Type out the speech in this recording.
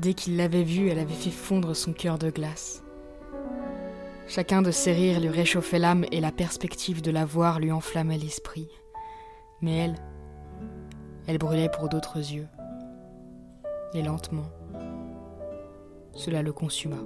Dès qu'il l'avait vue, elle avait fait fondre son cœur de glace. Chacun de ses rires lui réchauffait l'âme et la perspective de la voir lui enflammait l'esprit. Mais elle, elle brûlait pour d'autres yeux. Et lentement, cela le consuma.